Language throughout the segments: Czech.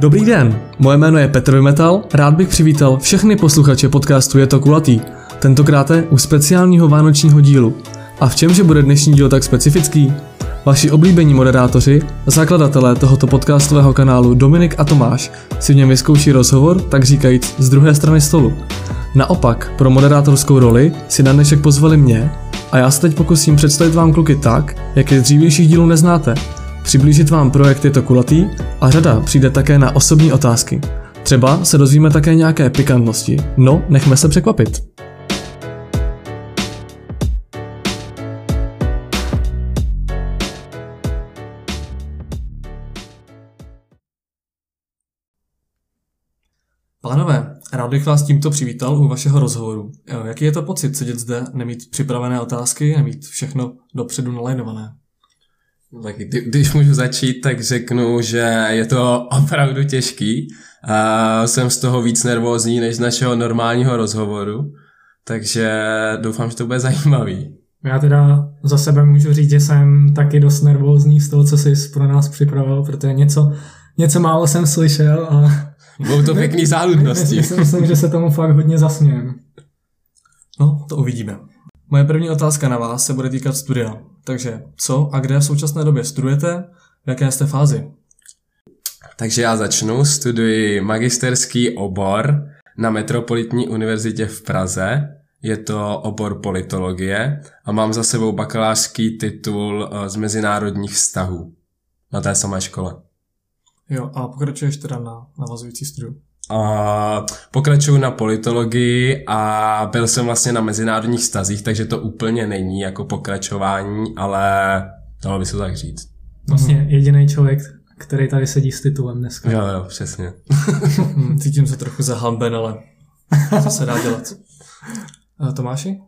Dobrý den, moje jméno je Petr Vymetal, rád bych přivítal všechny posluchače podcastu Je to kulatý, tentokrát u speciálního vánočního dílu. A v čemže bude dnešní díl tak specifický? Vaši oblíbení moderátoři, zakladatelé tohoto podcastového kanálu Dominik a Tomáš si v něm vyzkouší rozhovor, tak říkajíc, z druhé strany stolu. Naopak, pro moderátorskou roli si na dnešek pozvali mě a já se teď pokusím představit vám kluky tak, jak je z dřívějších dílů neznáte. Přiblížit vám projekt Je to kulatý a řada přijde také na osobní otázky. Třeba se dozvíme také nějaké pikantnosti. No, nechme se překvapit. Pánové, rád bych vás tímto přivítal u vašeho rozhovoru. Jaký je to pocit sedět zde, nemít připravené otázky, nemít všechno dopředu nalajnované? Tak když můžu začít, tak řeknu, že je to opravdu těžký. A jsem z toho víc nervózní než z našeho normálního rozhovoru, takže doufám, že to bude zajímavý. Já teda za sebe můžu říct, že jsem taky dost nervózní z toho, co jsi pro nás připravil, protože něco, něco málo jsem slyšel a... Budou to pěkný záludnosti. Myslím, myslím, že se tomu fakt hodně zasmějem. No, to uvidíme. Moje první otázka na vás se bude týkat studia. Takže co a kde v současné době studujete? V jaké jste fázi? Takže já začnu. Studuji magisterský obor na Metropolitní univerzitě v Praze. Je to obor politologie a mám za sebou bakalářský titul eh, z mezinárodních vztahů na té samé škole. Jo, a pokračuješ teda na navazující studiu? Uh, pokračuju na politologii a byl jsem vlastně na mezinárodních stazích, takže to úplně není jako pokračování, ale dalo by se tak říct. Vlastně jediný člověk, který tady sedí s titulem dneska. Jo, jo, přesně. Cítím se trochu zahamben, ale co se dá dělat. A Tomáši?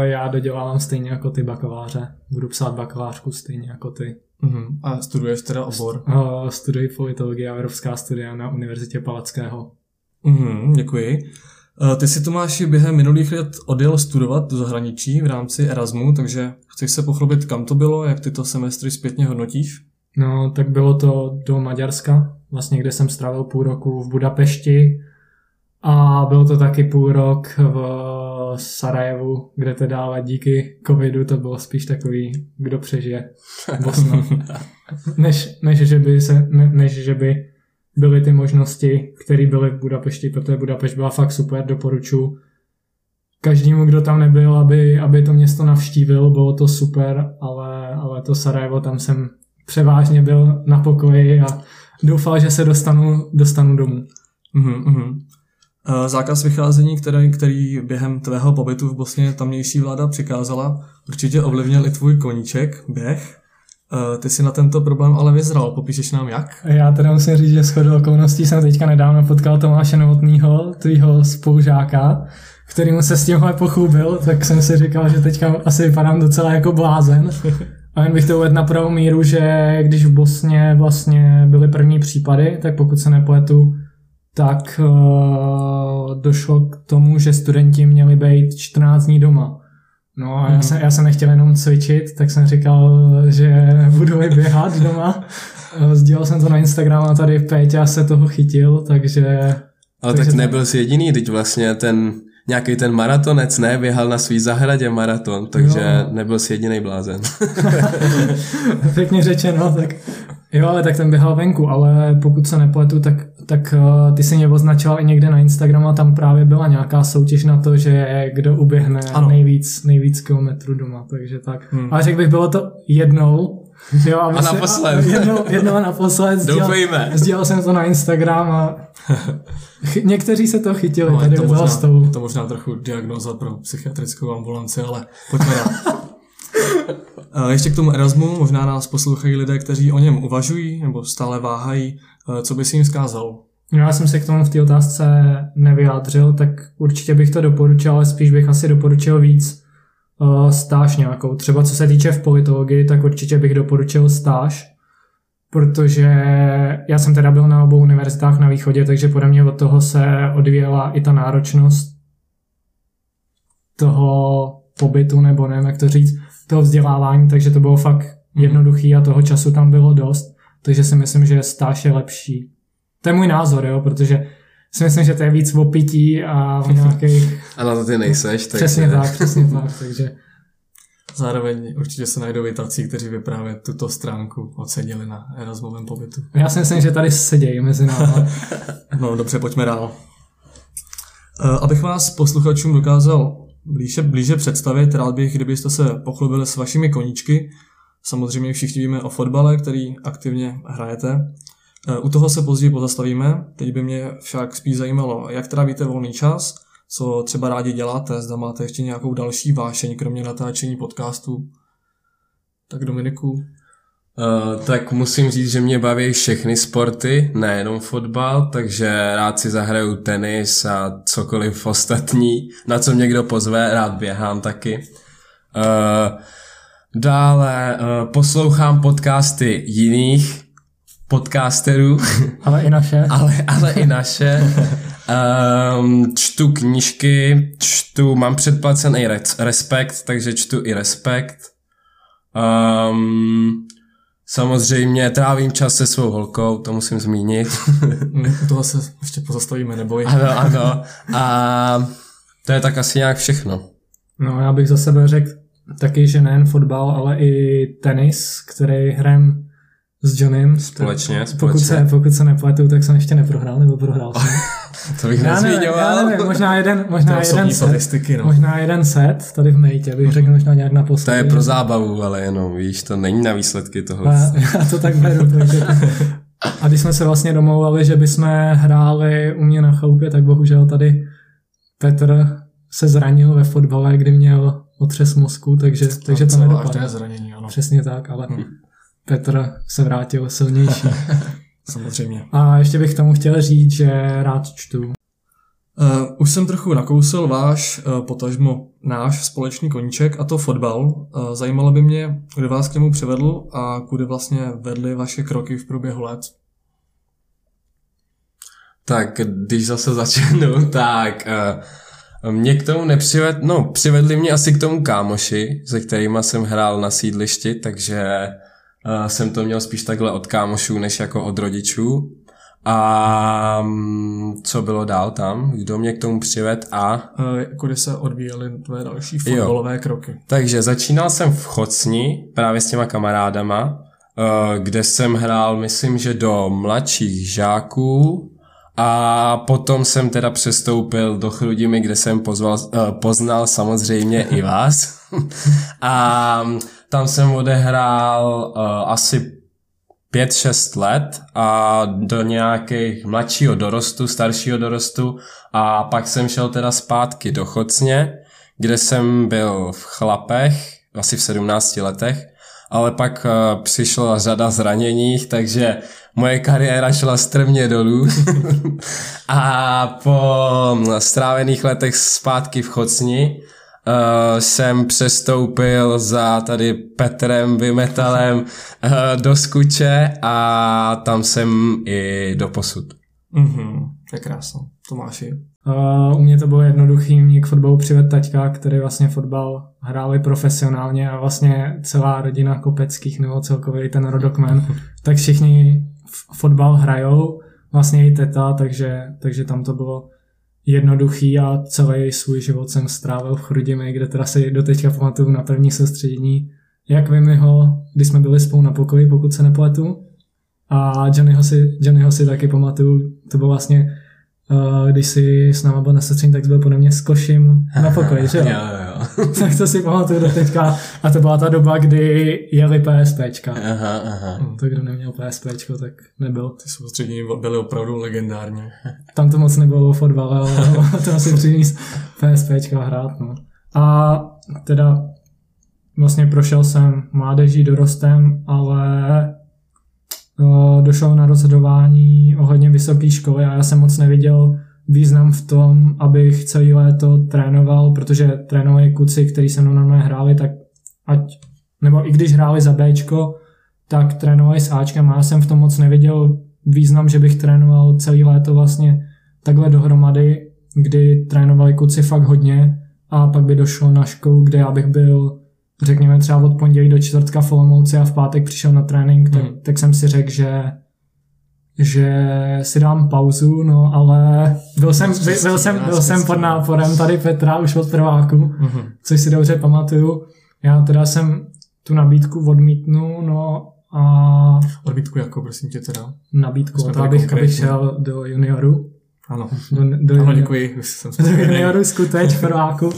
Já dodělávám stejně jako ty bakaláře. Budu psát bakalářku stejně jako ty. Uh-huh. A studuješ teda obor? Uh, studuji politologii a evropská studia na Univerzitě Palackého. Uh-huh, děkuji. Uh, ty si Tomáši během minulých let odjel studovat do zahraničí v rámci Erasmu, takže chceš se pochlubit, kam to bylo, jak tyto semestry zpětně hodnotíš? No, tak bylo to do Maďarska, vlastně kde jsem strávil půl roku v Budapešti a byl to taky půl rok v Sarajevu, kde teda ale díky covidu to bylo spíš takový, kdo přežije Bosna. než, než, že by se, ne, než že by byly ty možnosti, které byly v Budapešti, protože Budapešť byla fakt super, doporučuji každému, kdo tam nebyl, aby, aby to město navštívil, bylo to super, ale, ale to Sarajevo, tam jsem převážně byl na pokoji a doufal, že se dostanu, dostanu domů. Mm-hmm. Zákaz vycházení, který, který během tvého pobytu v Bosně tamnější vláda přikázala, určitě ovlivnil i tvůj koníček, běh. Ty si na tento problém ale vyzral, popíšeš nám jak? Já teda musím říct, že shodou okolností jsem teďka nedávno potkal Tomáše Novotnýho, tvýho spolužáka, mu se s tímhle pochlúbil, tak jsem si říkal, že teďka asi vypadám docela jako blázen. A jen bych to uvedl na pravou míru, že když v Bosně vlastně byly první případy, tak pokud se nepletu, tak uh, došlo k tomu, že studenti měli být 14 dní doma. No a já, mhm. jsem, já jsem nechtěl jenom cvičit, tak jsem říkal, že budu i běhat doma. Eh, sdílel jsem to na Instagram a tady Péťa se toho chytil, takže... Ale takže tak nebyl jsi jediný, teď vlastně ten nějaký ten maratonec, ne, běhal na svý zahradě maraton, takže no. nebyl jsi jediný blázen. Pěkně řečeno, tak jo, ale tak ten běhal venku, ale pokud se nepletu, tak tak uh, ty si mě označila i někde na Instagramu a tam právě byla nějaká soutěž na to, že kdo uběhne ano. nejvíc, nejvíc kilometrů doma, takže tak. Hmm. Ale řekl bych, bylo to jednou, Jo, a, a naposled. A jednou, jednou a naposled. Doufejme. Sdílel jsem to na Instagram a někteří se to chytili no, tady to možná, to možná trochu diagnoza pro psychiatrickou ambulanci, ale pojďme dál. Ještě k tomu Erasmu, možná nás poslouchají lidé, kteří o něm uvažují nebo stále váhají. Co by si jim zkázal? Já jsem se k tomu v té otázce nevyjádřil, tak určitě bych to doporučil, ale spíš bych asi doporučil víc uh, stáž nějakou. Třeba co se týče v politologii, tak určitě bych doporučil stáž, protože já jsem teda byl na obou univerzitách na východě, takže podle mě od toho se odvíjela i ta náročnost toho pobytu, nebo nevím, jak to říct, toho vzdělávání, takže to bylo fakt jednoduchý a toho času tam bylo dost, takže si myslím, že stáž je lepší to je můj názor, jo, protože si myslím, že to je víc o pití a o nějakých... A na to ty nejseš, tak Přesně tak, přesně tak, takže... Zároveň určitě se najdou i tací, kteří by právě tuto stránku ocenili na Erasmovém pobytu. Já si myslím, že tady sedějí mezi námi. No dobře, pojďme dál. Eh, Abych vás posluchačům dokázal blíže, blíže představit, rád bych, kdybyste se pochlubili s vašimi koníčky. Samozřejmě všichni víme o fotbale, který aktivně hrajete. Eh, U toho se později pozastavíme, teď by mě však spíš zajímalo, jak trávíte volný čas, co třeba rádi děláte, zda máte ještě nějakou další vášeň, kromě natáčení podcastů. Tak Dominiku, Uh, tak musím říct, že mě baví všechny sporty, nejenom fotbal, takže rád si zahraju tenis a cokoliv ostatní, na co mě kdo pozve, rád běhám taky. Uh, dále uh, poslouchám podcasty jiných podcasterů, Ale i naše. ale, ale i naše. Um, čtu knížky, čtu, mám předplacený res, respekt, takže čtu i respekt. Um, samozřejmě trávím čas se svou holkou, to musím zmínit. u toho se ještě pozastavíme, neboj. ano, ano. A to je tak asi nějak všechno. No já bych za sebe řekl taky, že nejen fotbal, ale i tenis, který hrajem s Johnem. Společně, Pokud společně. se, pokud se nepletu, tak jsem ještě neprohrál, nebo prohrál jsem. To bych já, nevím, nezmíňoval. já nevím, možná jeden, To možná je jeden set, no. možná jeden set tady v mejtě, bych řekl možná nějak To naposledy. je pro zábavu, ale jenom, víš, to není na výsledky tohle. Já, já to tak beru. Takže... A když jsme se vlastně domlouvali, že bychom hráli u mě na chalupě, tak bohužel tady Petr se zranil ve fotbale, kdy měl otřes mozku, takže, takže to nedopadlo. zranění, ano. Přesně tak, ale Hm. Petr se vrátil silnější. Samozřejmě. A ještě bych tomu chtěl říct, že rád čtu. Uh, už jsem trochu nakousil váš, uh, potažmo náš společný koníček, a to fotbal. Uh, zajímalo by mě, kdo vás k němu přivedl a kudy vlastně vedly vaše kroky v průběhu let. Tak když zase začnu, tak uh, mě k tomu nepřived, no přivedli mě asi k tomu kámoši, se kterýma jsem hrál na sídlišti, takže uh, jsem to měl spíš takhle od kámošů, než jako od rodičů. A mm, co bylo dál tam? Kdo mě k tomu přived a... Uh, kudy se odvíjely tvé další fotbalové kroky? Takže začínal jsem v Chocni právě s těma kamarádama, eh, kde jsem hrál, myslím, že do mladších žáků a potom jsem teda přestoupil do Chrudimi, kde jsem pozval, eh, poznal samozřejmě i vás. a tam jsem odehrál eh, asi 5-6 let a do nějakých mladšího dorostu, staršího dorostu a pak jsem šel teda zpátky do Chocně, kde jsem byl v chlapech, asi v 17 letech, ale pak uh, přišla řada zraněních, takže moje kariéra šla strmě dolů. A po strávených letech zpátky v Chocni uh, jsem přestoupil za tady Petrem Vymetalem uh, do Skuče a tam jsem i do posud. Mhm, to je krásno. Tomáši. Uh, u mě to bylo jednoduchý, mě k fotbalu přived taťka, který vlastně fotbal hráli profesionálně a vlastně celá rodina Kopeckých nebo celkově ten rodokmen, tak všichni fotbal hrajou, vlastně i teta, takže, takže tam to bylo jednoduchý a celý svůj život jsem strávil v Chrudimi, kde teda si doteďka pamatuju na první soustředění, jak vím ho, když jsme byli spolu na pokoji, pokud se nepletu. A Johnnyho si, Johnnyho si taky pamatuju, to bylo vlastně když si s náma byl na sestření, tak jsi byl podle mě s koším na pokoji, že jo? jo, jo. tak to si pamatuju do teďka. A to byla ta doba, kdy jeli PSPčka. Aha, aha. No, to kdo neměl PSPčko, tak nebyl. Ty soustředění byly opravdu legendární. Tam to moc nebylo o fotbale, ale to si přinést PSPčka hrát. No. A teda vlastně prošel jsem mládeží, dorostem, ale došlo na rozhodování o hodně vysoké školy a já jsem moc neviděl význam v tom, abych celý léto trénoval, protože trénovali kluci, kteří se mnou normálně hráli, tak ať, nebo i když hráli za Bčko, tak trénovali s Ačkem. A já jsem v tom moc neviděl význam, že bych trénoval celý léto vlastně takhle dohromady, kdy trénovali kluci fakt hodně a pak by došlo na školu, kde já bych byl řekněme třeba od pondělí do čtvrtka v Olomouci a v pátek přišel na trénink, tak, Mhm. tak jsem si řekl, že že si dám pauzu, no ale byl jsem, byl, byl jsem, byl jsem pod náporem tady Petra už od prváku, Mhm. což si dobře pamatuju. Já teda jsem tu nabídku odmítnu, no a Odbítku jako, prosím tě teda. nabídku, to abych, abych šel do junioru. Ano. Do, do, Ano, junior- děkuji. Jsem do junioru skuteč prváku.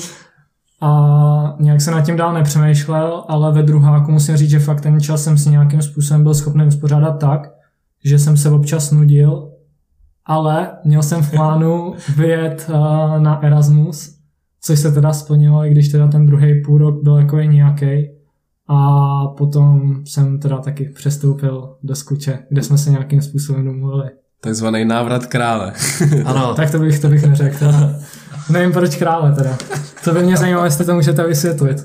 A nějak se nad tím dál nepřemýšlel, ale ve druháku musím říct, že fakt ten čas jsem si nějakým způsobem byl schopný uspořádat tak, že jsem se občas nudil, ale měl jsem v plánu vyjet uh, na Erasmus, což se teda splnilo, i když teda ten druhý půl rok byl jako nějaký. A potom jsem teda taky přestoupil do Skuče, kde jsme se nějakým způsobem domluvili. Takzvaný návrat krále. Ano, Tak to bych, to bych neřekl. Teda. Nevím proč krále teda. To by mě zajímalo, jestli to můžete vysvětlit.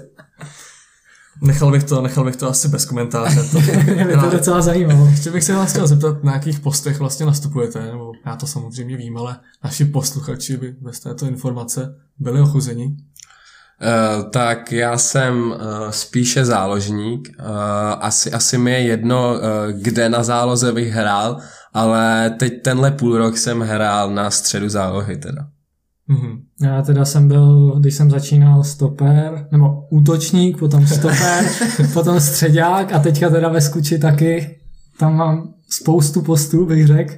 nechal bych to, nechal bych to asi bez komentáře. To, Mě by to docela zajímalo. Ještě bych se vás chtěl zeptat, na jakých postech vlastně nastupujete, nebo já to samozřejmě vím, ale naši posluchači by bez této informace byli ochuzeni. Uh, tak já jsem uh, spíše záložník. Uh, asi, asi mi je jedno, uh, kde na záloze bych hrál, ale teď tenhle půl rok jsem hrál na středu zálohy teda. Mhm. Já teda jsem byl, když jsem začínal stoper, nebo útočník, potom stoper, potom středák a teďka teda ve skuči taky. Tam mám spoustu postů, bych řekl,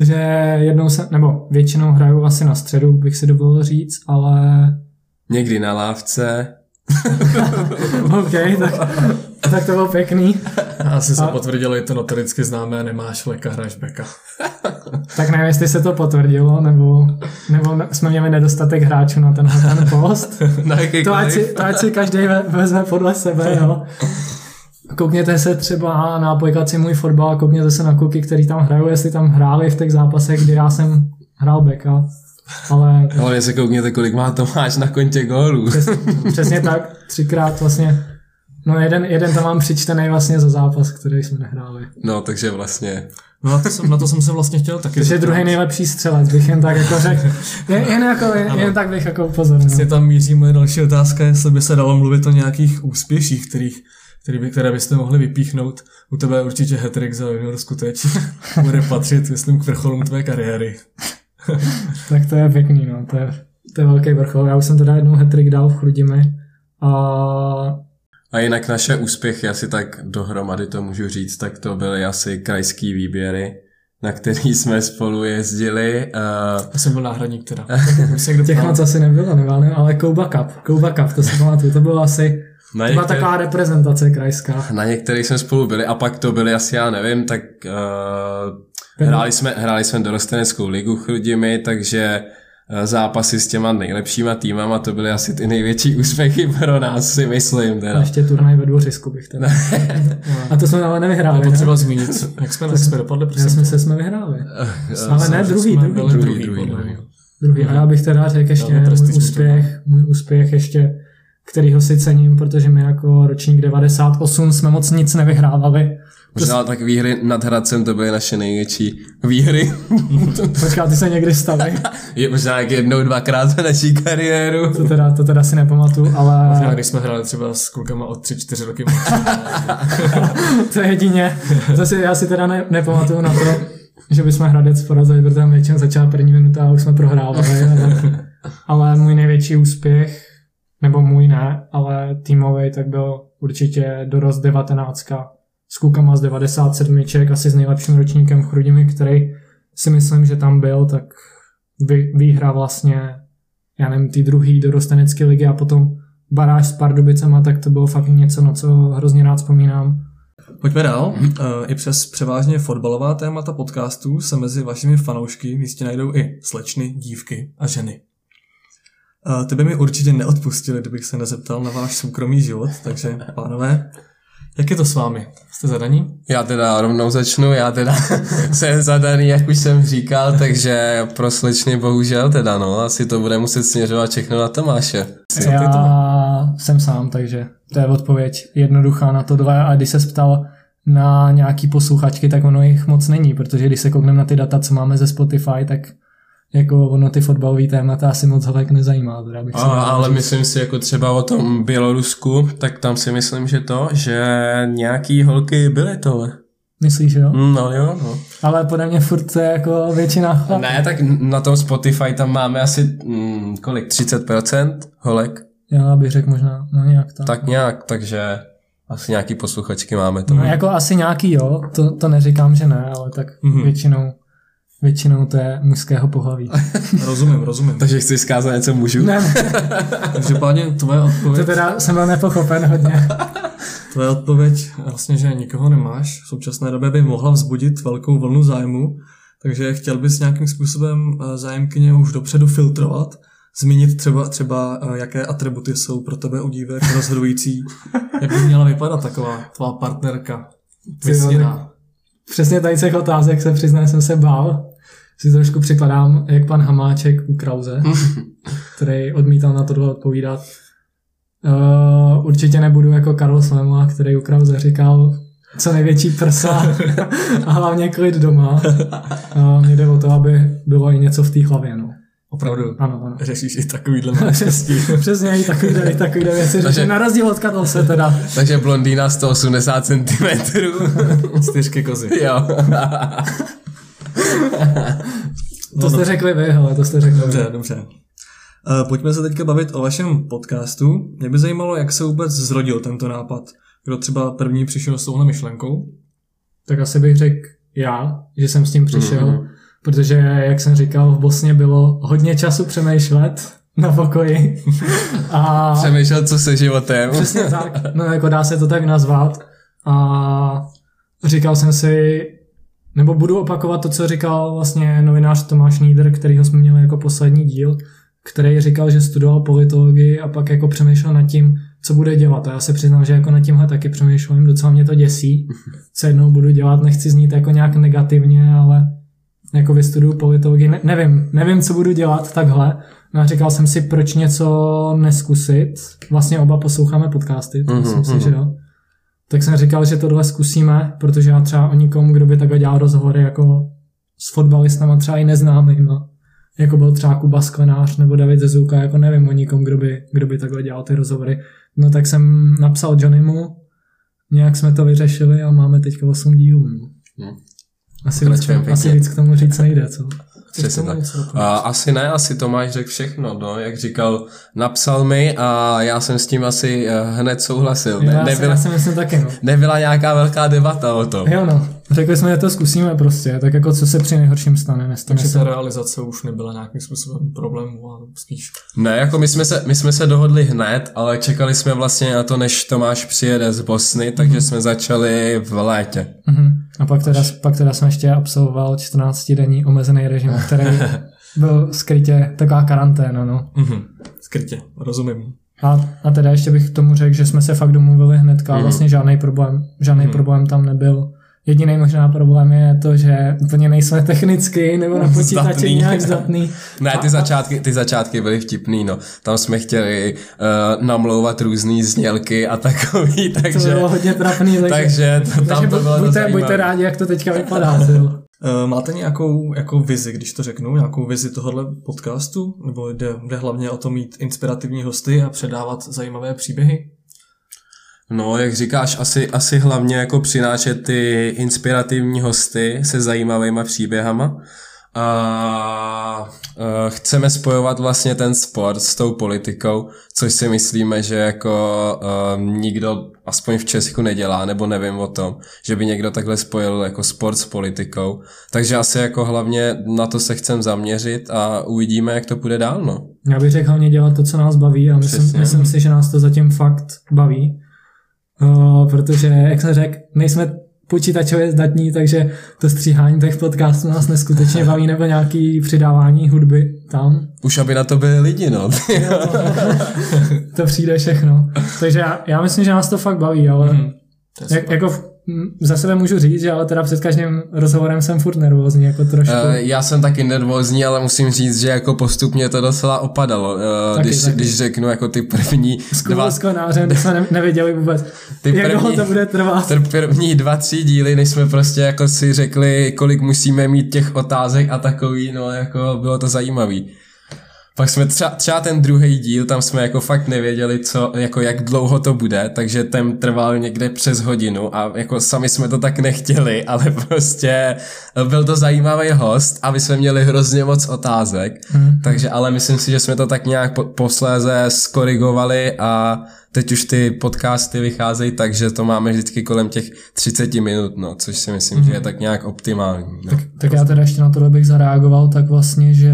že jednou jsem, nebo většinou hraju asi na středu, bych si dovolil říct, ale Někdy na lávce. OK, tak, tak to bylo pěkný. Asi se A- potvrdilo i to notoricky známé, nemáš leka, hraješ beka. Tak nevím, jestli se to potvrdilo, nebo, nebo jsme měli nedostatek hráčů na tenhle ten post. na To ať si, to ať si každý ve- vezme podle sebe, jo. Koukněte se třeba na aplikaci Můj fotbal a koukněte se na kluky, který tam hrajou, jestli tam hráli v těch zápasech, kdy já jsem hrál beka. Ale Hlavně se koukněte, kolik má Tomáš na kontě gólů. přes, přesně tak, třikrát vlastně. No jeden, jeden tam mám přičtený vlastně za zápas, který jsme nehráli. No, takže vlastně No na to jsem, na to jsem se vlastně chtěl taky Takže druhý nejlepší střelec, bych jen tak jako řekl. Jen, jen, jako, jen, jen tak bych jako upozornil. Vlastně tam míří moje další otázka, jestli by se dalo mluvit o nějakých úspěších, kterých, který by, které byste mohli vypíchnout. U tebe je určitě hat za junior skuteč. Bude patřit, myslím, k vrcholům tvé kariéry. Tak to je pěkný, no. To je, to je velký vrchol. Já už jsem teda jednou hat dal v Chrudimi a A jinak naše úspěchy, asi tak dohromady to můžu říct, tak to byly asi krajský výběry, na který jsme spolu jezdili. Uh, Já jsem byl náhradník teda. Se těch moc asi nebylo, nevím, ale Kouba Cup. Kouba Cup, to si pamatuju. To bylo asi, na, to byla některý, taková reprezentace krajská. na některých jsme spolu byli a pak to byly asi, já nevím, tak uh, hráli, jsme, hráli jsme dorosteneckou ligu Chrudimi, takže zápasy s těma nejlepšíma týmama, to byly asi ty největší úspěchy pro nás, si myslím. A Teda. ještě turnaj ve dvořisku bych teda. A to jsme ale nevyhráli, ne? potřeba zmínit, jak jsme, jak jsme dopadli, Já jsme se jsme vyhráli. Ale ne, že druhý, druhý. Druhý, druhý, druhý. mě. Druhý. A já bych teda řekl ještě můj úspěch, můj úspěch ještě, kterýho si cením, protože my jako ročník 98 jsme moc nic nevyhrávali. Možná tak výhry nad Hradcem to byly naše největší výhry. Počká, ty se někdy staly. Je možná jak jednou, dvakrát za naší kariéru. To teda, to teda si nepamatuju, ale Možná, když jsme hráli třeba s klukama od 3-4 roky. to je jedině. To si, já si teda ne, nepamatuju na to, že bychom Hradec porazili, protože tam většinou začala první minuta a už jsme prohrávali. Ale, ale můj největší úspěch, nebo můj ne, ale týmový, tak byl určitě dorost 19 s klukama z 97, asi s nejlepším ročníkem Chrudimi, který si myslím, že tam byl, tak vy, výhra vlastně, já nevím, ty druhý dorostenecké ligy a potom baráž s Pardubicema, tak to bylo fakt něco, na co hrozně rád vzpomínám. Pojďme dál. Eh, I přes převážně fotbalová témata podcastů se mezi vašimi fanoušky jistě najdou i slečny, dívky a ženy. Eh, Ty by mi určitě neodpustili, kdybych se nezeptal na váš soukromý život, takže pánové, jak je to s vámi? Jste zadaní? Já teda rovnou začnu, já teda jsem zadaný, jak už jsem říkal, takže pro slečny bohužel teda no, asi to bude muset směřovat všechno na Tomáše. Co ty to Já jsem sám, takže to je odpověď jednoduchá na to dva. A když se ptal na nějaký posluchačky, tak ono jich moc není, protože když se koukneme na ty data, co máme ze Spotify, tak jako ono ty fotbalové témata asi moc holek nezajímá. Teda bych A, ale říct. myslím si jako třeba o tom Bělorusku, tak tam si myslím, že to, že nějaký holky byly tohle. Myslíš, jo? Mm, No jo, no. Ale podle mě furt to je jako většina chlapů. Ne, tak na tom Spotify tam máme asi mm, kolik, 30% holek? Já bych řekl možná, no nějak tak. Tak nějak, takže asi nějaký posluchačky máme to. No jako asi nějaký jo, to, to neříkám, že ne, ale tak Mhm. mm-hmm. většinou, většinou to je mužského pohlaví. Rozumím, rozumím. Takže chci zkázat něco mužů? ne, ne, Každopádně tvoje to odpověď, teda jsem byl nepochopen hodně. tvoje odpověď vlastně, že nikoho nemáš, v současné době by mohla vzbudit velkou vlnu zájmu, takže chtěl bys nějakým způsobem eh, zájemkyně už dopředu filtrovat, zmínit třeba, třeba eh, jaké atributy jsou pro tebe u dívek rozhodující, jak by měla vypadat taková tvá partnerka. Vysněná. Přesně tady těch otázek se přiznám, jsem se bál. Si trošku připadám jak pan Hamáček u Krauze, který odmítal na to odpovídat. Uh, určitě nebudu jako Karol Slemla, který u Krauze říkal co největší prsa a hlavně klid doma. Uh, mně jde o to, aby bylo i něco v té hlavě. No. Opravdu. Ano, ano. Řešíš i takovýhle Přesně, přesně i takovýhle, i takovýhle věci. Takže- Takže... Na rozdíl od se teda. Takže blondýna 180 cm. čtyřky kozy. jo. To jste řekli vy, hele, to jste řekli Dobře, vy. dobře. Uh, pojďme se teďka bavit o vašem podcastu. Mě by zajímalo, jak se vůbec zrodil tento nápad. Kdo třeba první přišel s touhle myšlenkou? Tak asi bych řekl já, že jsem s tím přišel, Mhm. mm-hmm. protože, jak jsem říkal, v Bosně bylo hodně času přemýšlet na pokoji. A Přemýšlel, co se životem. přesně tak, no jako dá se to tak nazvat. A říkal jsem si, nebo budu opakovat to, co říkal vlastně novinář Tomáš Níder, kterýho jsme měli jako poslední díl, který říkal, že studoval politologii a pak jako přemýšlel nad tím, co bude dělat. A já se přiznám, že jako nad tímhle taky přemýšlím, docela mě to děsí, co jednou budu dělat, nechci znít jako nějak negativně, ale jako vystuduju politologii, ne, nevím, nevím, co budu dělat takhle. No a říkal jsem si, proč něco neskusit. Vlastně oba posloucháme podcasty, to Mhm, myslím si, mhm. že jo. Tak jsem říkal, že tohle zkusíme, protože já třeba o nikom, kdo by takhle dělal rozhovory jako s fotbalistama třeba i neznámýma, jako byl třeba Kuba Sklenář nebo David Zezulka, jako nevím o nikom, kdo by, kdo by takhle dělal ty rozhovory. No tak jsem napsal Johnnymu, nějak jsme to vyřešili a máme teďka 8 dílů. no. Hm. Asi, víc, asi víc k tomu říct nejde, co? Přesně tak. A, asi ne, asi Tomáš řekl všechno, no, jak říkal, napsal mi a já jsem s tím asi eh, hned souhlasil. Ne, já, nebyla, já si myslím taky, no. nebyla nějaká velká debata o tom. Jo, no. Řekli jsme, že to zkusíme prostě, tak jako co se při nejhorším stane, nestane Takže se. ta realizace už nebyla nějakým způsobem problémů, ale spíš Ne, jako my jsme, se, my jsme se dohodli hned, ale čekali jsme vlastně na to, než Tomáš přijede z Bosny, takže jsme začali v létě. Mhm. A pak teda, pak teda jsem ještě absolvoval 14-denní omezený režim, který byl skrytě taková karanténa, no. mhm. skrytě, rozumím. A, a teda ještě bych k tomu řekl, že jsme se fakt domluvili hnedka, Mhm. vlastně žádný problém, žádný Mhm. problém tam nebyl. Jediný možná problém je to, že úplně nejsme technicky nebo na počítači Zdatný. nějak zdatný. Ne, ty začátky, ty začátky byly vtipný, no. Tam jsme chtěli uh, namlouvat různé znělky a takový, To takže, bylo hodně trapný, takže, takže to, tam takže to bylo buďte, buďte rádi, jak to teďka vypadá. Uh, máte nějakou jako vizi, když to řeknu, nějakou vizi tohohle podcastu? Nebo jde, jde hlavně o to mít inspirativní hosty a předávat zajímavé příběhy? No, jak říkáš, asi, asi hlavně jako přinášet ty inspirativní hosty se zajímavýma příběhama. A uh, chceme spojovat vlastně ten sport s tou politikou, což si myslíme, že jako uh, nikdo aspoň v Česku nedělá, nebo nevím o tom, že by někdo takhle spojil jako sport s politikou. Takže asi jako hlavně na to se chcem zaměřit a uvidíme, jak to půjde dál, no. Já bych řekl hlavně dělat to, co nás baví a myslím, myslím si, že nás to zatím fakt baví. Uh, protože, jak jsem řekl, nejsme počítačově zdatní, takže to stříhání těch podcastů nás neskutečně baví, nebo nějaký přidávání hudby tam. Už aby na to byli lidi, no. To přijde všechno. Takže já, já myslím, že nás to fakt baví, ale. To je jak, jako za sebe můžu říct, že ale teda před každým rozhovorem jsem furt nervózní, jako trošku. Eh, Já jsem taky nervózní, ale musím říct, že jako postupně to docela opadalo. Eh, Taky, když, taky. když řeknu jako ty první S dva, sklenářem, kde jsme ne, nevěděli vůbec, Ty jak první- to bude trvat. ty první dva, tři díly, než jsme prostě jako si řekli, kolik musíme mít těch otázek a takový, no jako bylo to zajímavý. Pak jsme třeba, třeba ten druhý díl, tam jsme jako fakt nevěděli, co, jako jak dlouho to bude, takže ten trval někde přes hodinu a jako sami jsme to tak nechtěli, ale prostě byl to zajímavý host a my jsme měli hrozně moc otázek, hmm. takže ale myslím si, že jsme to tak nějak po, posléze skorigovali a teď už ty podcasty vycházejí tak, že to máme vždycky kolem těch 30 minut, no, což si myslím, hmm. že je tak nějak optimální. No. Tak, tak já teda ještě na to bych zareagoval, tak vlastně, že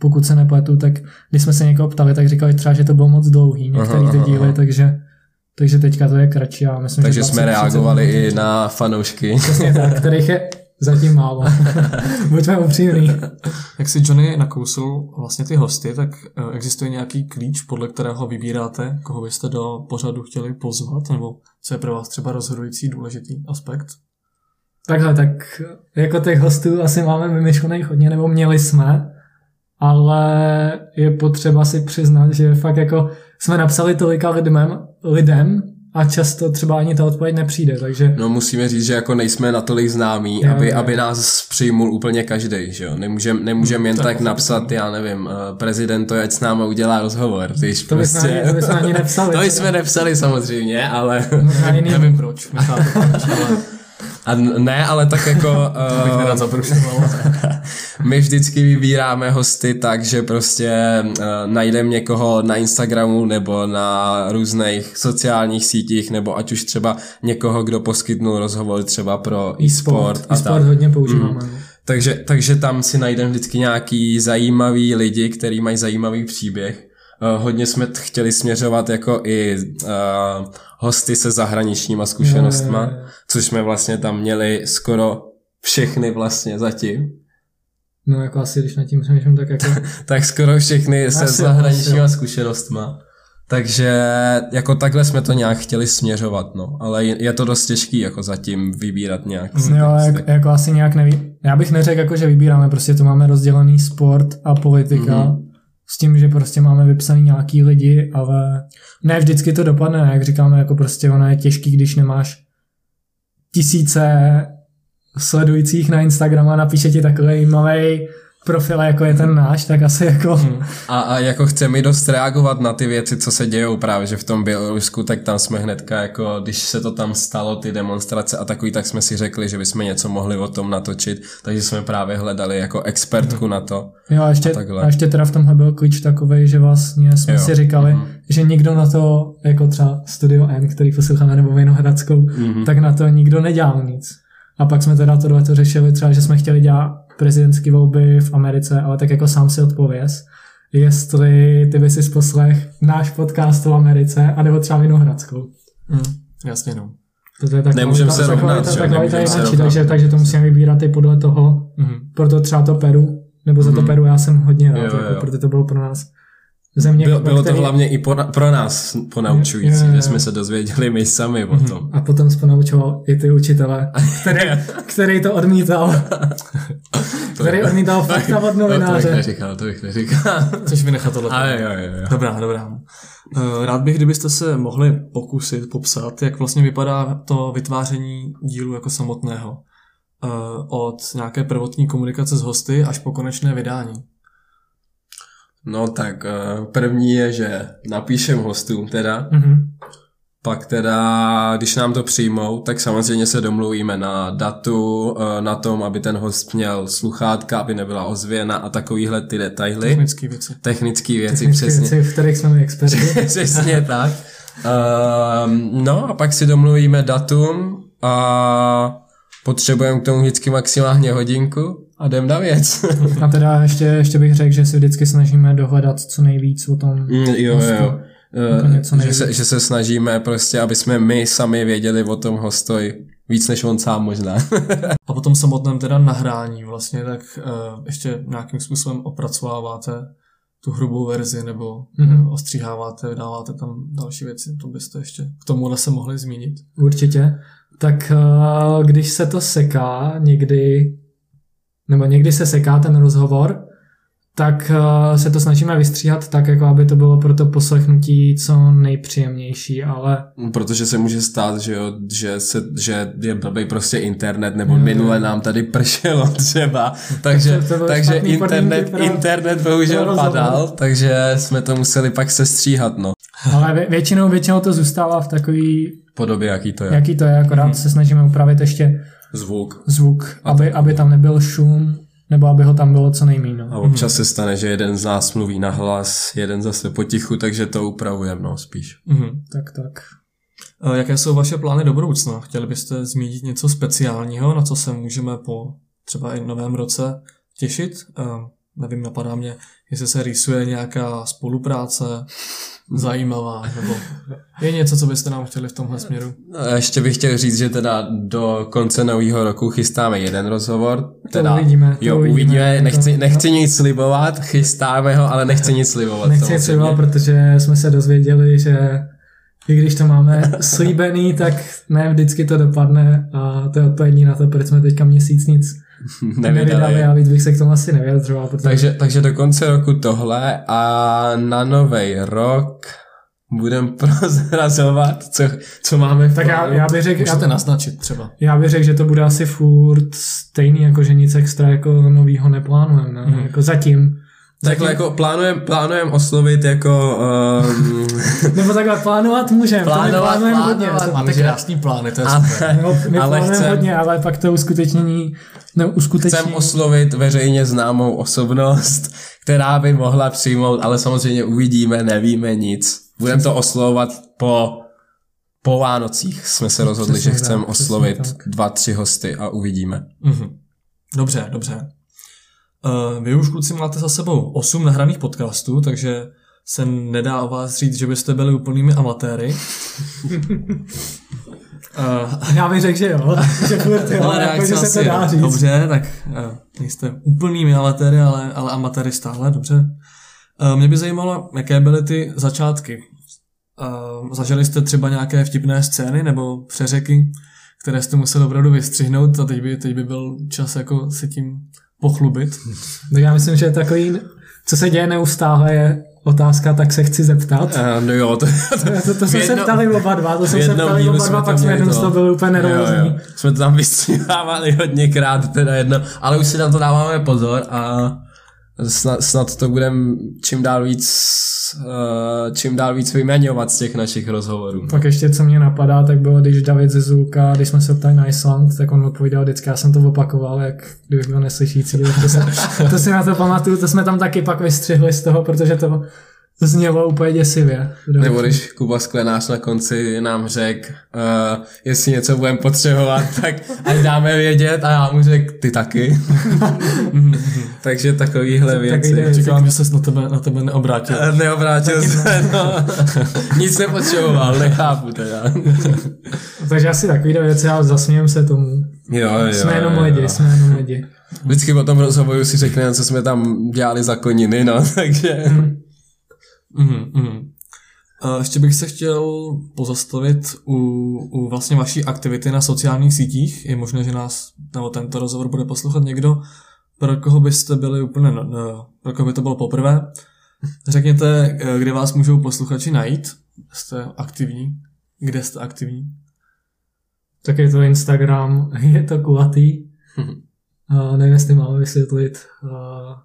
pokud se nepletu, tak když jsme se někoho ptali, tak říkali třeba, že to bylo moc dlouhý, některé ty díly, aha. takže takže teďka to je kratší a myslím, Takže že jsme reagovali i na fanoušky. Přesně tak, kterých je zatím málo. Buďme upřímný. Jak si Johnny nakousil vlastně ty hosty, tak eh, existuje nějaký klíč, podle kterého vybíráte, koho byste do pořadu chtěli pozvat, nebo co je pro vás třeba rozhodující důležitý aspekt? Takhle, tak jako těch hostů asi máme vymyšlených hodně, nebo měli jsme ale je potřeba si přiznat, že fakt jako jsme napsali tolika lidem, lidem a často třeba ani ta odpověď nepřijde, takže... No musíme říct, že jako nejsme natolik známí, jo, aby, jo. aby nás přijmul úplně každý, že jo. Nemůžem, nemůžem jen tak, tak napsat, já nevím, uh, prezident ať s náma udělá rozhovor, když to prostě... Bychom to bychom ani nepsali. to jsme nepsali samozřejmě, ale... No, nevím proč. A ne, ale tak jako... uh, my vždycky vybíráme hosty tak, že prostě uh, najdeme někoho na Instagramu nebo na různých sociálních sítích, nebo ať už třeba někoho, kdo poskytnul rozhovor třeba pro e-sport. E-sport, e-sport hodně používáme. Mm. Takže, takže tam si najdeme vždycky nějaký zajímavý lidi, který mají zajímavý příběh. Uh, hodně jsme chtěli směřovat jako i uh, hosty se zahraničníma zkušenostma, je. což jsme vlastně tam měli skoro všechny vlastně zatím. No jako asi, když nad tím přemýšlím, tak jako... tak skoro všechny se zahraničníma zkušenostma. Takže jako takhle jsme to nějak chtěli směřovat, no. Ale je to dost těžký jako zatím vybírat nějak. Jo, jako, jako asi nějak neví. Já bych neřekl jako, že vybíráme, prostě to máme rozdělený sport a politika. Mm-hmm s tím, že prostě máme vypsaný nějaký lidi, ale ne vždycky to dopadne, jak říkáme, jako prostě ono je těžký, když nemáš tisíce sledujících na Instagramu a napíše ti takový malý profil, jako je ten náš, tak asi jako... Hmm. A, a jako chceme dost reagovat na ty věci, co se dějou právě, že v tom Bělorusku, tak tam jsme hnedka jako, když se to tam stalo, ty demonstrace a takový, tak jsme si řekli, že bychom něco mohli o tom natočit, takže jsme právě hledali jako expertku hmm. na to. Jo a ještě, a, a ještě teda v tomhle byl klíč takový, že vlastně jsme jo. si říkali, hmm. že nikdo na to, jako třeba Studio N, který posloucháme, nebo Vinohradskou, hmm. tak na to nikdo nedělal nic. A pak jsme teda tohle to řešili třeba, že jsme chtěli dělat prezidentské volby v Americe, ale tak jako sám si odpověz, jestli ty by si poslech náš podcast o Americe a nebo třeba Vinohradskou. Mm, jasně no. To je tak Nemůžeme se rovnat, že? Nemůžeme se rovnat. Takže, takže to musíme vybírat i podle toho, mm. proto třeba to Peru, nebo za to mm. Peru já jsem hodně rád, jo, jo. Jako, protože to bylo pro nás země, bylo, bylo který... to hlavně i po, pro nás ponaučující, je, je, je. že jsme se dozvěděli my sami o tom. A potom jsme ponaučoval i ty učitele, který, který to odmítal. to který je... odmítal fakta od novináře. To, bych neříkal, to bych neříkal. Což vynechat tohle. Ale jo, jo, jo. Dobrá, dobrá. Eh, rád bych, kdybyste se mohli pokusit popsat, jak vlastně vypadá to vytváření dílu jako samotného. Eh, od nějaké prvotní komunikace s hosty až po konečné vydání. No tak eh, první je, že napíšem hostům teda, mm-hmm. pak teda, když nám to přijmou, tak samozřejmě se domluvíme na datu, eh, na tom, aby ten host měl sluchátka, aby nebyla ozvěna a takovýhle ty detaily. Technické věci. Technické věci, Technické přesně. Věci, v kterých jsme experti. přesně tak. Um, no a pak si domluvíme datum a potřebujeme k tomu vždycky maximálně hodinku a jdem na věc. a teda ještě, ještě bych řekl, že si vždycky snažíme dohledat co nejvíc o tom mm, Jo, hostu. jo. Uh, že, se, že se snažíme prostě, aby jsme my sami věděli o tom hostoj víc než on sám možná. a potom samotném teda nahrání vlastně, tak uh, ještě nějakým způsobem opracováváte tu hrubou verzi nebo mm-hmm. ostříháváte, dáváte tam další věci, to byste ještě k tomuhle se mohli zmínit. Určitě. Tak uh, když se to seká někdy nebo někdy se seká ten rozhovor tak uh, se to snažíme vystříhat tak, jako aby to bylo pro to poslechnutí co nejpříjemnější, ale... Protože se může stát, že, jo, že, se, že je blbý prostě internet, nebo Jo, minule jo. nám tady pršelo třeba, takže, To- to takže internet, pro- internet bohužel pro padal, takže jsme to museli pak sestříhat, no. Ale vě- většinou, většinou to zůstává v takový, Podobě, jaký to je. jaký to je, akorát Mhm. se snažíme upravit ještě Zvuk. zvuk, aby, aby tam nebyl šum, nebo aby ho tam bylo co nejméně. A občas se stane, že jeden z nás mluví na hlas, jeden zase potichu, takže to upravujeme, no, spíš. Mhm. Tak, tak. Eh, Jaké jsou vaše plány do budoucna? Chtěli byste zmínit něco speciálního, na co se můžeme po třeba i novém roce těšit? Eh, Nevím, napadá mě, jestli se rýsuje nějaká spolupráce zajímavá, nebo je něco, co byste nám chtěli v tomhle směru? No, ještě bych chtěl říct, že teda do konce nového roku chystáme jeden rozhovor. Teda, uvidíme, to jo, uvidíme. uvidíme. To- Nechci, nechci nic slibovat, chystáme ho, ale nechci nic slibovat. Nechci samozřejmě. slibovat, protože jsme se dozvěděli, že i když to máme slíbený, tak ne vždycky to dopadne a to je odpovědní na to, proč jsme teďka měsíc nic nevydali Nevydali. a víc bych se k tomu asi nevyjadřoval. Protože Takže, takže do konce roku tohle a na nový rok budeme prozrazovat, co, co máme v tak já, plánu. já bych řekl, Můžete já, naznačit třeba. já bych řekl, že to bude asi furt stejný, jako že nic extra jako novýho neplánujeme. Ne? Mhm. Jako zatím. Takhle jako plánujeme plánujem oslovit jako um, Nebo takhle plánovat můžeme. Plánovat, to my plánujeme hodně. plánovat. To- Máte Může- krásný plány, to je Ale- super. No, my Ale plánujeme chcem- hodně, ale pak to uskutečnění neuskutečnění. chcem oslovit veřejně známou osobnost, která by mohla přijmout, ale samozřejmě uvidíme, nevíme nic. Budeme to oslovovat po, po Vánocích. Jsme se rozhodli, Přesně že chceme oslovit tak. dva, tři hosty a uvidíme. Mhm. Dobře, dobře. Uh, vy už kluci máte za sebou 8 nahraných podcastů, takže se nedá o vás říct, že byste byli úplnými amatéry. uh, Já bych řekl, že jo. že furt jo, ale jako, že se asi to dá říct. Dobře, tak uh, nejste úplnými amatéry, ale, ale amatéry stále, dobře. Uh, mě by zajímalo, jaké byly ty začátky. Uh, zažili jste třeba nějaké vtipné scény nebo přeřeky, které jste museli opravdu vystřihnout a teď by, teď by byl čas jako si tím pochlubit. Tak já myslím, že takový, co se děje neustále, je otázka, tak se chci zeptat. Uh, no jo, to, To, to, to jsme se jedno- ptali oba dva, to jsme se ptali oba dva, pak jsme jednou to. byli úplně Jo, nervózní. jo. Jsme to tam vystřihávali hodněkrát, teda jedno, ale už si na to dáváme pozor a snad, snad to budeme čím dál víc čím dál víc vyměňovat z těch našich rozhovorů. Pak ještě, co mě napadá, tak bylo, když David ze Zulka, když jsme se ptali na Island, tak on odpovídal vždycky, já jsem to opakoval, jak kdybych byl neslyšící. tak To, se, to si na to pamatuju, to jsme tam taky pak vystřihli z toho, protože to znělo úplně děsivě. Nebo když Kuba Sklenář na konci nám řekl, uh, jestli něco budeme potřebovat, tak ať dáme vědět a já mu řekl, ty taky. Takže takovýhle věci. jde- Čekám, že se na tebe, na tebe neobrátil. Eh, Neobrátil se, no. Nic nepotřeboval, nechápu teda. Takže asi takovýhle věci, ale zasmějem se tomu. Jo, jo, Jsme jenom jo, lidi, jo. jsme jenom lidi. Vždycky po tom rozhovoru si řekneme, co jsme tam dělali za koniny, no, takže... Mhm, mhm. A ještě bych se chtěl pozastavit u, u vlastně vaší aktivity na sociálních sítích. Je možné, že nás, nebo tento rozhovor bude poslouchat někdo, pro koho byste byli úplně, no, no, pro koho by to bylo poprvé. Řekněte, eh, kde vás můžou posluchači najít. Jste aktivní. Kde jste aktivní? Tak je to Instagram, je to kulatý. Uh, nevím, jestli máme vysvětlit, uh,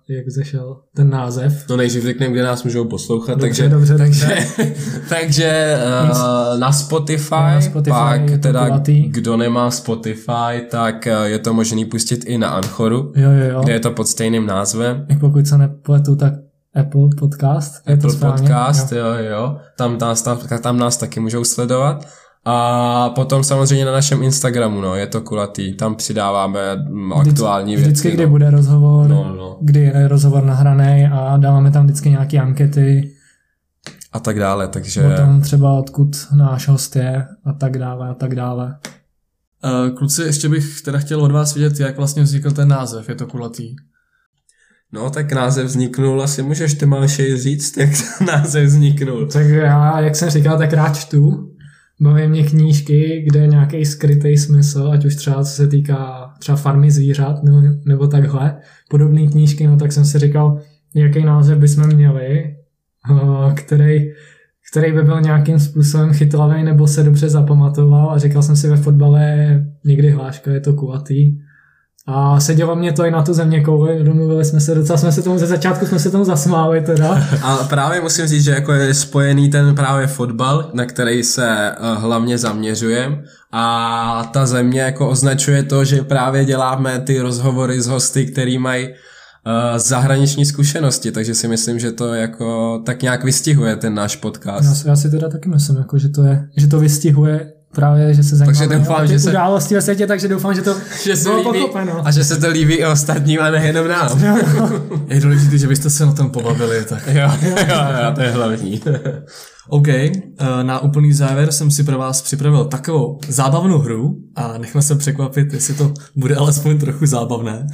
jak zešel ten název. No nejdřív řekneme, kde nás můžou poslouchat, Dobře, takže... dobře, takže, dobře. takže uh, na Spotify, Na Spotify pak teda, kulatý. kdo nemá Spotify, tak uh, je to možný pustit i na Anchoru, Jo, jo, jo. kde je to pod stejným názvem. Jak pokud se nepletu, tak Apple Podcast. je to Apple správně? Podcast, Jo. jo, jo. Tam, nás, tam, tam nás taky můžou sledovat. A potom samozřejmě na našem Instagramu, no, je to kulatý. Tam přidáváme mm, aktuální věci. Vždycky, kdy no. bude rozhovor, No, no. kdy je rozhovor nahraný a dáváme tam vždycky nějaké ankety, A tak dále, takže... potom třeba odkud náš host je a tak dále a tak dále. Eh, Kluci, ještě bych teda chtěl od vás vědět, jak vlastně vznikl ten název. Je to kulatý. No, tak název vzniknul, asi můžeš ty Malšej říct, jak ten název vzniknul. Tak já, jak jsem říkal, tak rád čtu. Baví mě knížky, kde je nějaký skrytý smysl, ať už třeba co se týká třeba farmy zvířat nebo, nebo takhle. Podobné knížky, no tak jsem si říkal, jaký název bychom měli, který, který by byl nějakým způsobem chytlavý nebo se dobře zapamatoval a říkal jsem si ve fotbale někdy hláška, je to kulatý. A sedělo mě to i na tu země kouli, domluvili jsme se, docela jsme se tomu ze začátku jsme se tomu zasmáli teda. A právě musím říct, že jako je spojený ten právě fotbal, na který se uh, hlavně zaměřujem a ta země jako označuje to, že právě děláme ty rozhovory s hosty, který mají uh, zahraniční zkušenosti, takže si myslím, že to jako tak nějak vystihuje ten náš podcast. Já, já si teda taky myslím, jako, že, to je, že to vystihuje právě, že se zajímáme Takže doufám, že se- události ve světě, takže doufám, že to že se bylo líbí, pochopeno. a že se to líbí i ostatním a nejenom nám. Je důležité, že byste se na tom pobavili, tak jo, jo, jo, to je hlavní. OK, eh, na úplný závěr jsem si pro vás připravil takovou zábavnou hru a nechme se překvapit, jestli to bude alespoň trochu zábavné.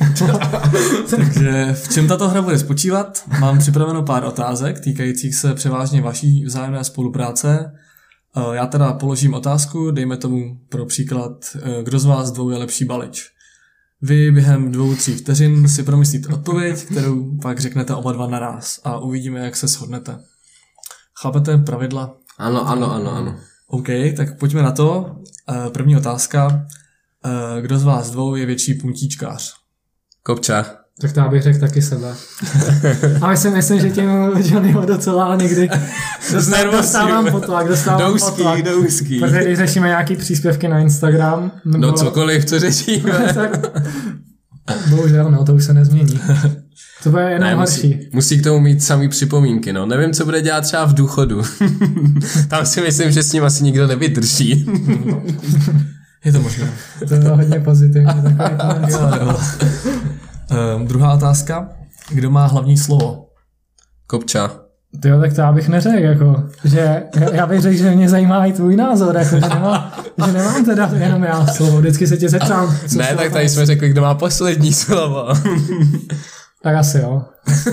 Takže v čem tato hra bude spočívat? Mám připraveno pár otázek týkajících se převážně vaší vzájemné spolupráce. Eh, Já teda položím otázku, dejme tomu pro příklad, eh, kdo z vás dvou je lepší balič. Vy během dvou, tří vteřin si promyslíte odpověď, kterou pak řeknete oba dva naraz a uvidíme, jak se shodnete. Chápete pravidla? Ano, ano, ano, ano. OK, tak pojďme na to. Eh, První otázka. Kdo z vás dvou je větší puntíčkář? Kopča. Tak to já bych řekl taky sebe. A my si myslím, že tím Johnnyho docela někdy dostávám potlak, dostávám Do úzký, potlak. do úzký. Protože když řešíme nějaký příspěvky na Instagram, nebo, No cokoliv, co řešíme. tak bohužel, no, to už se nezmění. To bude jenom Ne, horší. musí, musí k tomu mít samý připomínky, no. Nevím, co bude dělat třeba v důchodu. Tam si myslím, že s ním asi nikdo nevydrží. Je to možné. To bylo hodně pozitivní. Takový Jo, jo. Eh, Druhá otázka. Kdo má hlavní slovo? Kopča. Tyjo, tak to já bych neřekl, jako, že já bych řekl, že mě zajímá i tvůj názor, jako, že, nemám, že nemám teda jenom já slovo, vždycky se tě zeptám. co ne, tak tady jsme řekli, kdo má poslední slovo. Tak asi jo.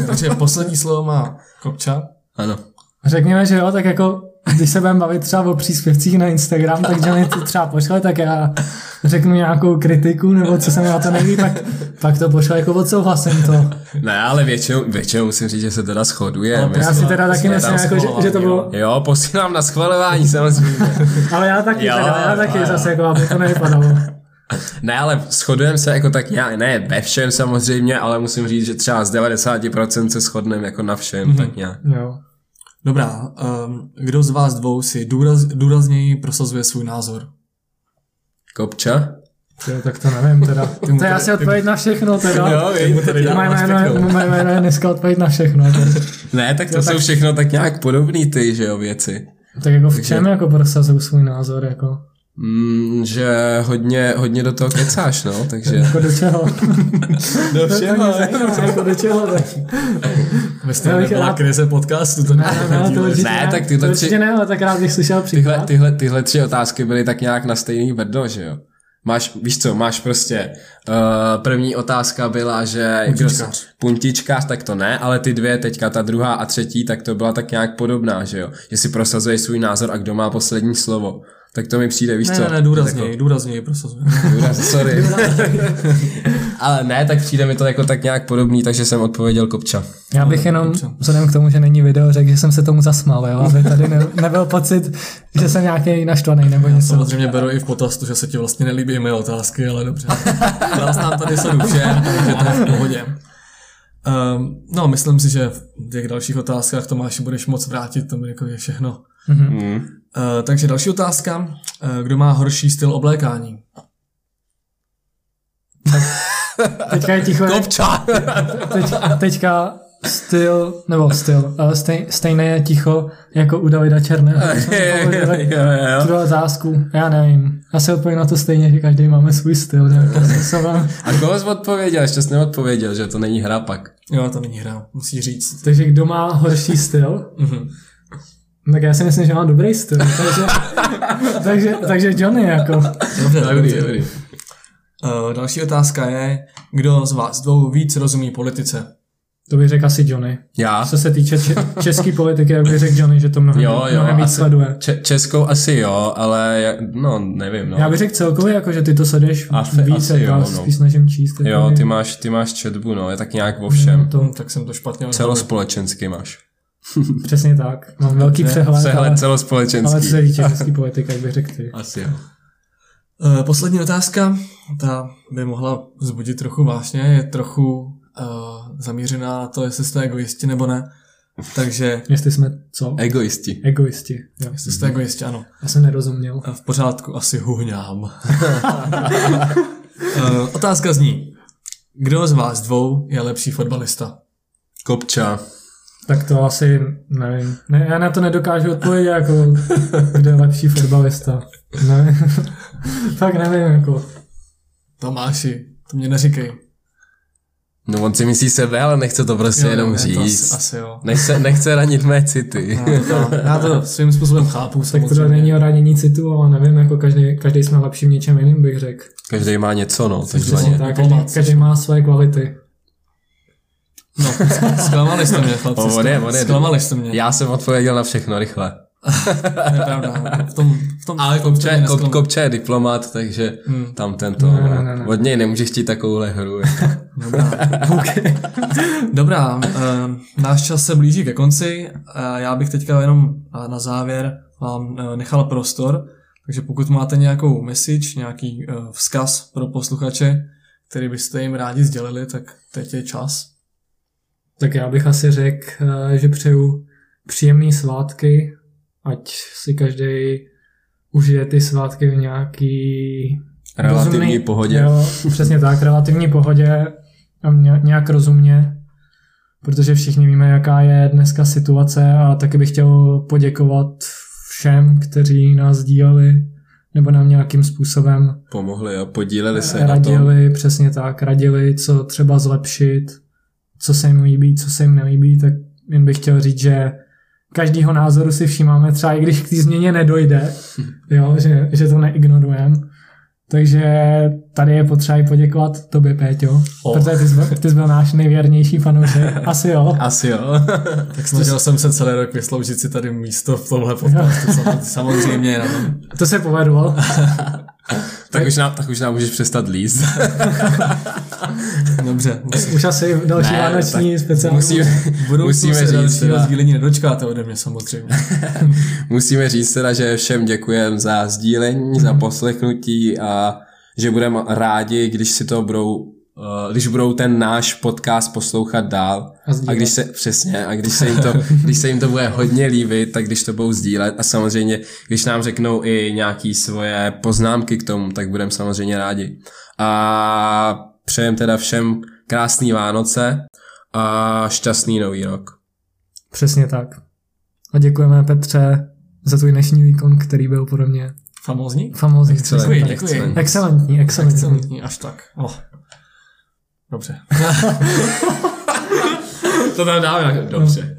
Takže poslední slovo má Kopča. ano. Řekněme, že jo, tak jako když se budeme bavit třeba o příspěvcích na Instagram, tak Johnny to třeba pošle, tak já řeknu nějakou kritiku, nebo co se mi na to nelíbí, pak, pak to pošle jako odsouhlasím to. Ne, ale většinou, většinou musím říct, že se teda shodujeme. Já si teda taky myslím, jako, že, že to bylo, Jo, posílám na schvalování samozřejmě. ale já taky, Jo, teda, já taky jo. zase, jako aby to nevypadalo. Ne, ale shodujeme se jako tak nějak, ne ve všem samozřejmě, ale musím říct, že třeba z 90% se shodneme jako na všem, mm-hmm. tak nějak. Jo. Dobrá, um, kdo z vás dvou si důraz, důrazněji prosazuje svůj názor? Kopča? Jo, tak to nevím teda. To mu je asi odpověď na všechno teda. Jo, Ty mu tady Moje jméno, moje jméno je dneska odpověď na všechno. Tak, Ne, tak to Jo, jsou tak- všechno tak nějak podobný ty, že jo, věci. tak jako v čem jako prosazuju svůj názor, jako, Mm, že hodně, hodně do toho kecáš, no, takže... jako do čeho? Do To zajímá, jako do čeho tak. Vy jste Já bych nebyla rád- krize podcastu, to Ne, ne, ne, to určitě Ne, ne, tak tyhle to určitě tři- ne, ale tak rád bych slyšel Tyhle, příklad. tyhle, tyhle tři otázky byly tak nějak na stejný brdo, že jo? Máš, víš co, máš prostě, uh, první otázka byla, že Puntičkář. puntičkář, tak to ne, ale ty dvě, teďka ta druhá a třetí, tak to byla tak nějak podobná, že jo? Že si prosazuje svůj názor a kdo má poslední slovo. Tak to mi přijde, víš Ne, co? ne, ne, důrazněji, důrazněji prosazuje. Důraz, sorry. ale ne, tak přijde mi to jako tak nějak podobný, takže jsem odpověděl kopča. Já bych jenom, vzhledem k tomu, že není video, řekl, že jsem se tomu zasmál, jo, aby tady ne, nebyl pocit, že jsem nějaký naštvaný nebo něco. Samozřejmě beru i v potaz to, že se ti vlastně nelíbí moje otázky, ale dobře. Jsi nám tady sadu všem, takže to je v pohodě. Um, no, myslím si, že v těch dalších otázkách Tomáši budeš moc vrátit, to mi jako je všechno. Mhm. Uh, takže další otázka. Uh, kdo má horší styl oblékání? Teďka je ticho, Kopča! teď, teďka styl, nebo styl, ale stej, stejné je ticho jako u Davida Černého. Tu otázku, já nevím. Asi odpovím na to stejně, že každý máme svůj styl. A koho jsi odpověděl? Ještě jsi neodpověděl, že to není hra pak. Jo, to není hra, musí říct. Takže kdo má horší styl, Mhm. Tak já si myslím, že má dobrý styl. Takže, takže, takže Johnny jako. Dobře, Dobrý, dobrý. Uh, další otázka je, kdo z vás dvou víc rozumí politice? To bych řekl asi Johnny. Já? Co se týče če- české politiky, jak bych řekl Johnny, že to mnohem, Jo, jo, mnohem víc asi- sleduje. Če- Českou asi jo, ale já- no, nevím, no. Já bych řekl celkově, jako, že ty to sleduješ Asi- víc, asi jak já jo, no. spíš snažím číst. jako Jo, ty máš, ty máš četbu, no, je tak nějak o všem. To, Hm, tak jsem to špatně odhadl. Celospolečensky máš. přesně tak. Mám velký Ne, přehled, ale, Přehled ale co celospolečenský. se týče české politiky, jak bych řekl ty. Asi jo. Uh, poslední otázka, ta by mohla vzbudit trochu vášně, je trochu uh, zamířená na to, jestli jste egoisti nebo ne. Takže, Jestli jsme co? Egoisti. Egoisti. Jo. jestli jste egoisti, ano. Já jsem nerozuměl. A v pořádku, asi huhňám. uh, otázka zní, kdo z vás dvou je lepší fotbalista? Kopča. Tak to asi nevím. Ne, já na to nedokážu odpovědět, jako kdo je lepší fotbalista. Nevím. Fakt nevím, jako. Tomáši, to mě neříkej. No on si myslí sebe, ale nechce to prostě Jo, jenom je to říct. Asi, asi jo. Nechce, nechce ranit mé city. No, já to svým způsobem chápu, Tak to není o ranění citu, ale nevím, jako každý, každý jsme lepší v něčem jiným, bych řekl. Každý má něco, no. Tak, diplomat. každý, každý má své kvality. No, zklamali jste mě, chlapci. On je, on je. Zklamali jste mě. Já jsem odpověděl na všechno rychle. Nepravda. V tom, v tom Ale v tom Kopča, mě kop, nesklam- Kopča je diplomat, takže Hmm. tam tento. Ne, no. ne, ne, ne. Od něj nemůžeš chtít takovouhle hru. jako. Dobrá. Dobrá, uh, náš čas se blíží ke konci. Uh, já bych teďka jenom uh, na závěr vám uh, nechal prostor, takže pokud máte nějakou message, nějaký uh, vzkaz pro posluchače, který byste jim rádi sdělili, tak teď je čas. Tak já bych asi řekl, eh, že přeju příjemné svátky, ať si každý užije ty svátky v nějaký Relativní rozumný- pohodě. Jo, přesně tak, relativní pohodě a ně- nějak rozumně, protože všichni víme, jaká je dneska situace a taky bych chtěl poděkovat všem, kteří nás sdíleli nebo nám nějakým způsobem Pomohli a podíleli se na tom. radili, přesně tak, radili, co třeba zlepšit, co se jim líbí, co se jim nelíbí, tak jen bych chtěl říct, že každýho názoru si všímáme, třeba i když k té změně nedojde, jo, že, že to neignorujeme. Takže tady je potřeba i poděkovat tobě, Péťo, O. protože ty jsi, byl, ty jsi byl náš nejvěrnější fanoušek. Asi jo. Asi jo. Tak snažil jsem se celý rok vysloužit si tady místo v tomhle podcastu. sam- Samozřejmě. No. To se povedlo. tak, už nám, tak už nám můžeš přestat líst. Dobře. Už asi další Ne, vánoční speciální. musíme, V budoucnu musíme se říct, dalšího teda, sdílení nedočkáte ode mě samozřejmě. musíme říct teda, že všem děkujeme za sdílení, za poslechnutí a že budeme rádi, když si to budou když budou ten náš podcast poslouchat dál A sdílet. a když se, přesně, a když se, jim to, když se jim to bude hodně líbit, tak když to budou sdílet a samozřejmě, když nám řeknou i nějaký svoje poznámky k tomu, tak budeme samozřejmě rádi. A přejem teda všem krásný Vánoce a šťastný nový rok. Přesně tak. A děkujeme Petře za tvůj dnešní výkon, který byl pro mě Famózní? famózní. Děkuji. Excelentní, excelentní. Excelentní, až tak. Oh. Dobře. To tam dáme. Dobře.